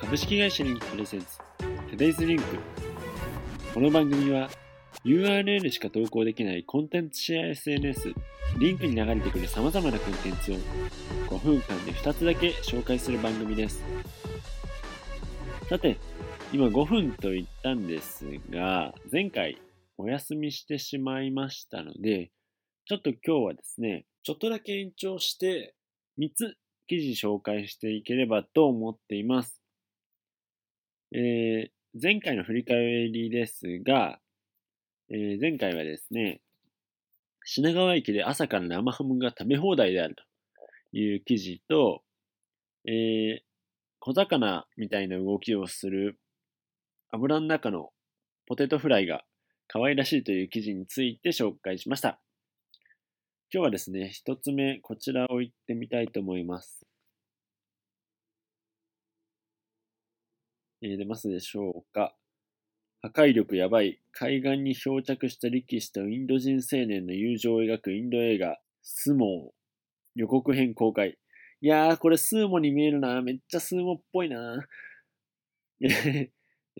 株式会社リンクプレゼンツ Today's Link この番組は URL しか投稿できないコンテンツシェア SNS リンクに流れてくる様々なコンテンツを5分間で2つだけ紹介する番組です。さて今5分と言ったんですが前回お休みしてしまいましたのでちょっと今日はですねちょっとだけ延長して3つ記事紹介していければと思っています。えー、前回の振り返りですが、えー、前回はですね、品川駅で朝から生ハムが食べ放題であるという記事と、えー、小魚みたいな動きをする油の中のポテトフライが可愛らしいという記事について紹介しました。今日はですね、一つ目、こちらを言ってみたいと思います。えー、出ますでしょうか。破壊力やばい。海岸に漂着した力士とインド人青年の友情を描くインド映画、スモー。予告編公開。いやー、これスーモに見えるな。めっちゃスーモっぽいな。え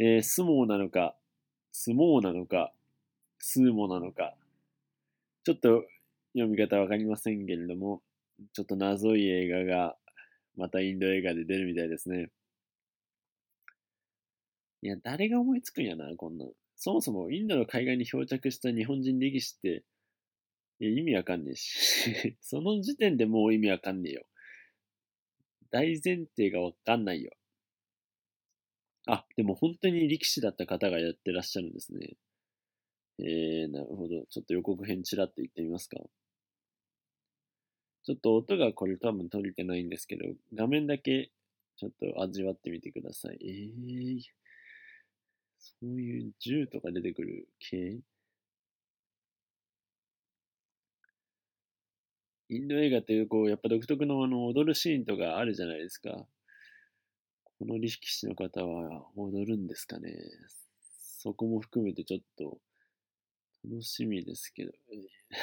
ー、スモーなのか、スモーなのか、スーモなのか。ちょっと読み方わかりませんけれども、ちょっと謎い映画がまたインド映画で出るみたいですね。いや、誰が思いつくんやな、こんなん。そもそもインドの海岸に漂着した日本人力士って、いや、意味わかんねえし。その時点でもう意味わかんねえよ。大前提がわかんないよ。あ、でも本当に力士だった方がやってらっしゃるんですね。えー、なるほど。ちょっと予告編ちらっと言ってみますか。ちょっと音がこれ多分取れてないんですけど、画面だけちょっと味わってみてください。えー、そういう銃とか出てくる系？インド映画っていう、こう、やっぱ独特のあの、踊るシーンとかあるじゃないですか。この力士の方は踊るんですかね。そこも含めてちょっと楽しみですけど。ね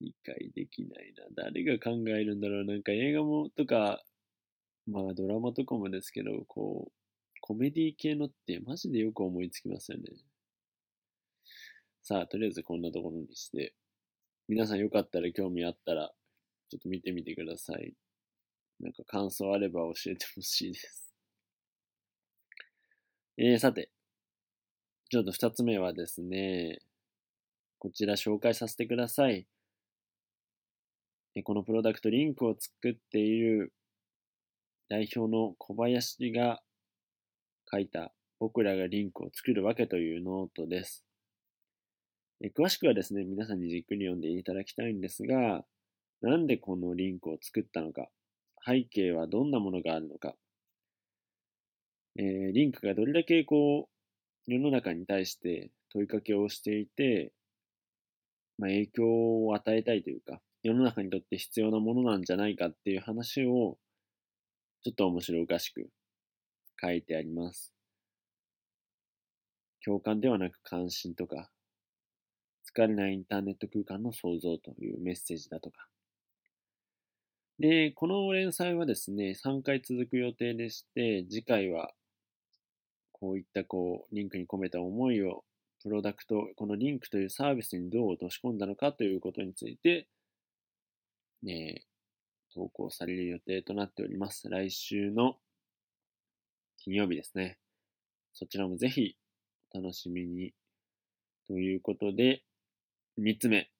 理解できないな。誰が考えるんだろう。なんか映画もとかまあドラマとかもですけど、こう、コメディ系のってマジでよく思いつきますよね。さあ、とりあえずこんなところにして、皆さんよかったら興味あったら、ちょっと見てみてください。なんか感想あれば教えてほしいです。えー、さて、ちょっと二つ目はですね、こちら紹介させてください。このプロダクトリンクを作っている代表の小林が書いた僕らがリンクを作るわけというノートです。詳しくはですね、皆さんにじっくり読んでいただきたいんですが、なんでこのリンクを作ったのか、背景はどんなものがあるのか、えー、リンクがどれだけこう、世の中に対して問いかけをしていて、まあ、影響を与えたいというか、世の中にとって必要なものなんじゃないかっていう話をちょっと面白おかしく書いてあります。共感ではなく関心とか、疲れないインターネット空間の創造というメッセージだとか。で、この連載はですね、3回続く予定でして、次回はこういったこう、リンクに込めた思いを、プロダクト、このリンクというサービスにどう落とし込んだのかということについて、ね、投稿される予定となっております。来週の金曜日ですね。そちらもぜひお楽しみに。ということで、三つ目、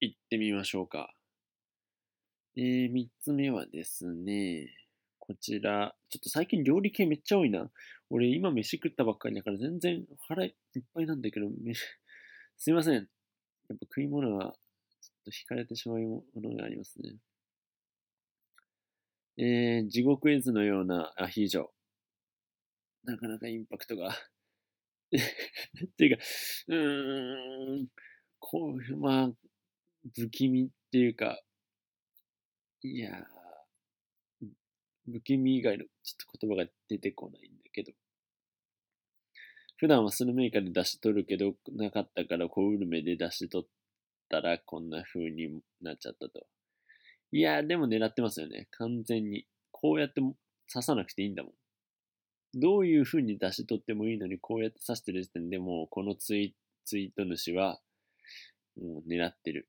行ってみましょうか。えー、三つ目はですね、こちら、ちょっと最近料理系めっちゃ多いな。俺今飯食ったばっかりだから全然腹いっぱいなんだけど、すいません。やっぱ食い物はちょっと惹かれてしまうものがありますね。えー、地獄絵図のようなアヒージョ。なかなかインパクトが っていうか、うーん、こう、まあ、不気味っていうか、いやー不気味以外のちょっと言葉が出てこないんだけど、普段はスルメイカで出し取るけど、なかったから小ウルメで出し取ったらこんな風になっちゃったと。いやーでも狙ってますよね。完全に。こうやって刺さなくていいんだもん。どういう風に出し取ってもいいのに、こうやって刺してる時点でもう、このツイツイート主は、もう狙ってる。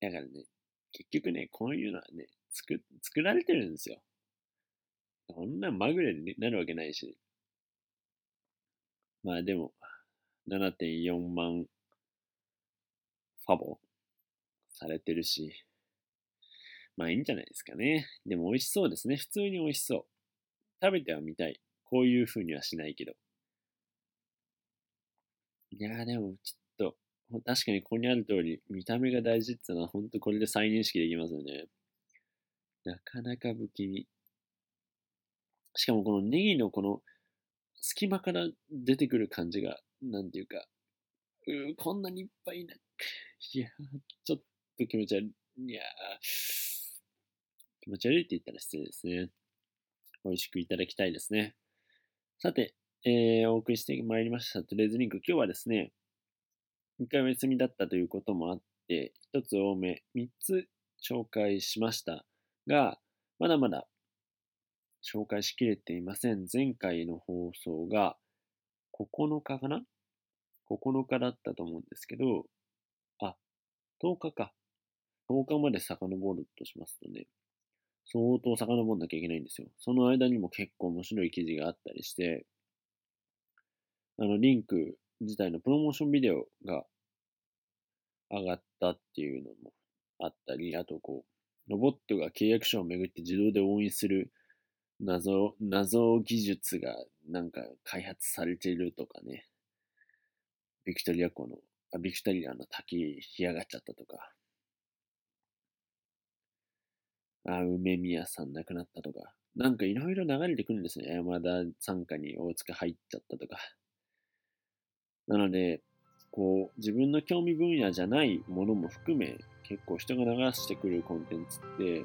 だからね、結局ね、こういうのはね、作、作られてるんですよ。こんなまぐれになるわけないし。まあでも、7.4万ファボされてるし、まあいいんじゃないですかね。でも美味しそうですね。普通に美味しそう。食べてはみたい。こういう風にはしないけど。いやーでもち、確かにここにある通り、見た目が大事ってのは本当これで再認識できますよね。なかなか不気味。しかもこのネギのこの隙間から出てくる感じが、なんていうか、うこんなにいっぱいな、いやちょっと気持ち悪い。いや気持ち悪いって言ったら失礼ですね。美味しくいただきたいですね。さて、えー、お送りしてまいりましたトレーズリンク。今日はですね、2回お休みだったということもあって、1つ多め、3つ紹介しましたが、まだまだ紹介しきれていません。前回の放送が9日かな ?9 日だったと思うんですけど、あ、10日か。10日まで遡るとしますとね、相当遡んなきゃいけないんですよ。その間にも結構面白い記事があったりして、あの、リンク自体のプロモーションビデオが上がったっていうのもあったり、あとこう、ロボットが契約書をめぐって自動で押印する謎、謎技術がなんか開発されているとかね。ビクトリア湖の、あビクトリアの滝干上がっちゃったとか。あ、梅宮さん亡くなったとか。なんかいろいろ流れてくるんですね。山田参加に大塚入っちゃったとか。なので、こう、自分の興味分野じゃないものも含め、結構人が流してくるコンテンツって、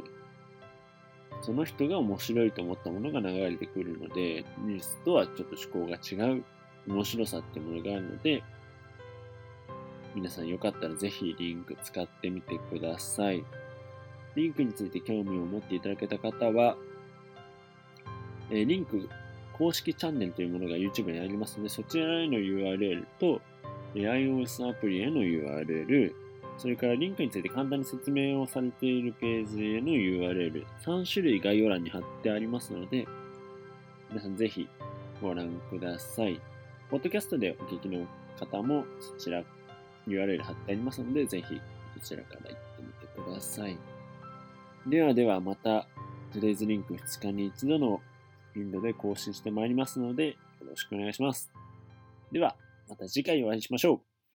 その人が面白いと思ったものが流れてくるので、ニュースとはちょっと趣向が違う面白さってものがあるので、皆さんよかったらぜひリンク使ってみてください。リンクについて興味を持っていただけた方は、え、リンク公式チャンネルというものが YouTube にありますので、そちらへの URL と、iOS アプリへの URL、それからリンクについて簡単に説明をされているページへの URL、3種類概要欄に貼ってありますので、皆さんぜひご覧ください。ポッドキャストでお聞きの方もそちら URL 貼ってありますので、ぜひそちらから行ってみてください。ではではまた、トゥデイズリンク2日に一度の頻度で更新してまいりますので、よろしくお願いします。では、また次回お会いしましょう。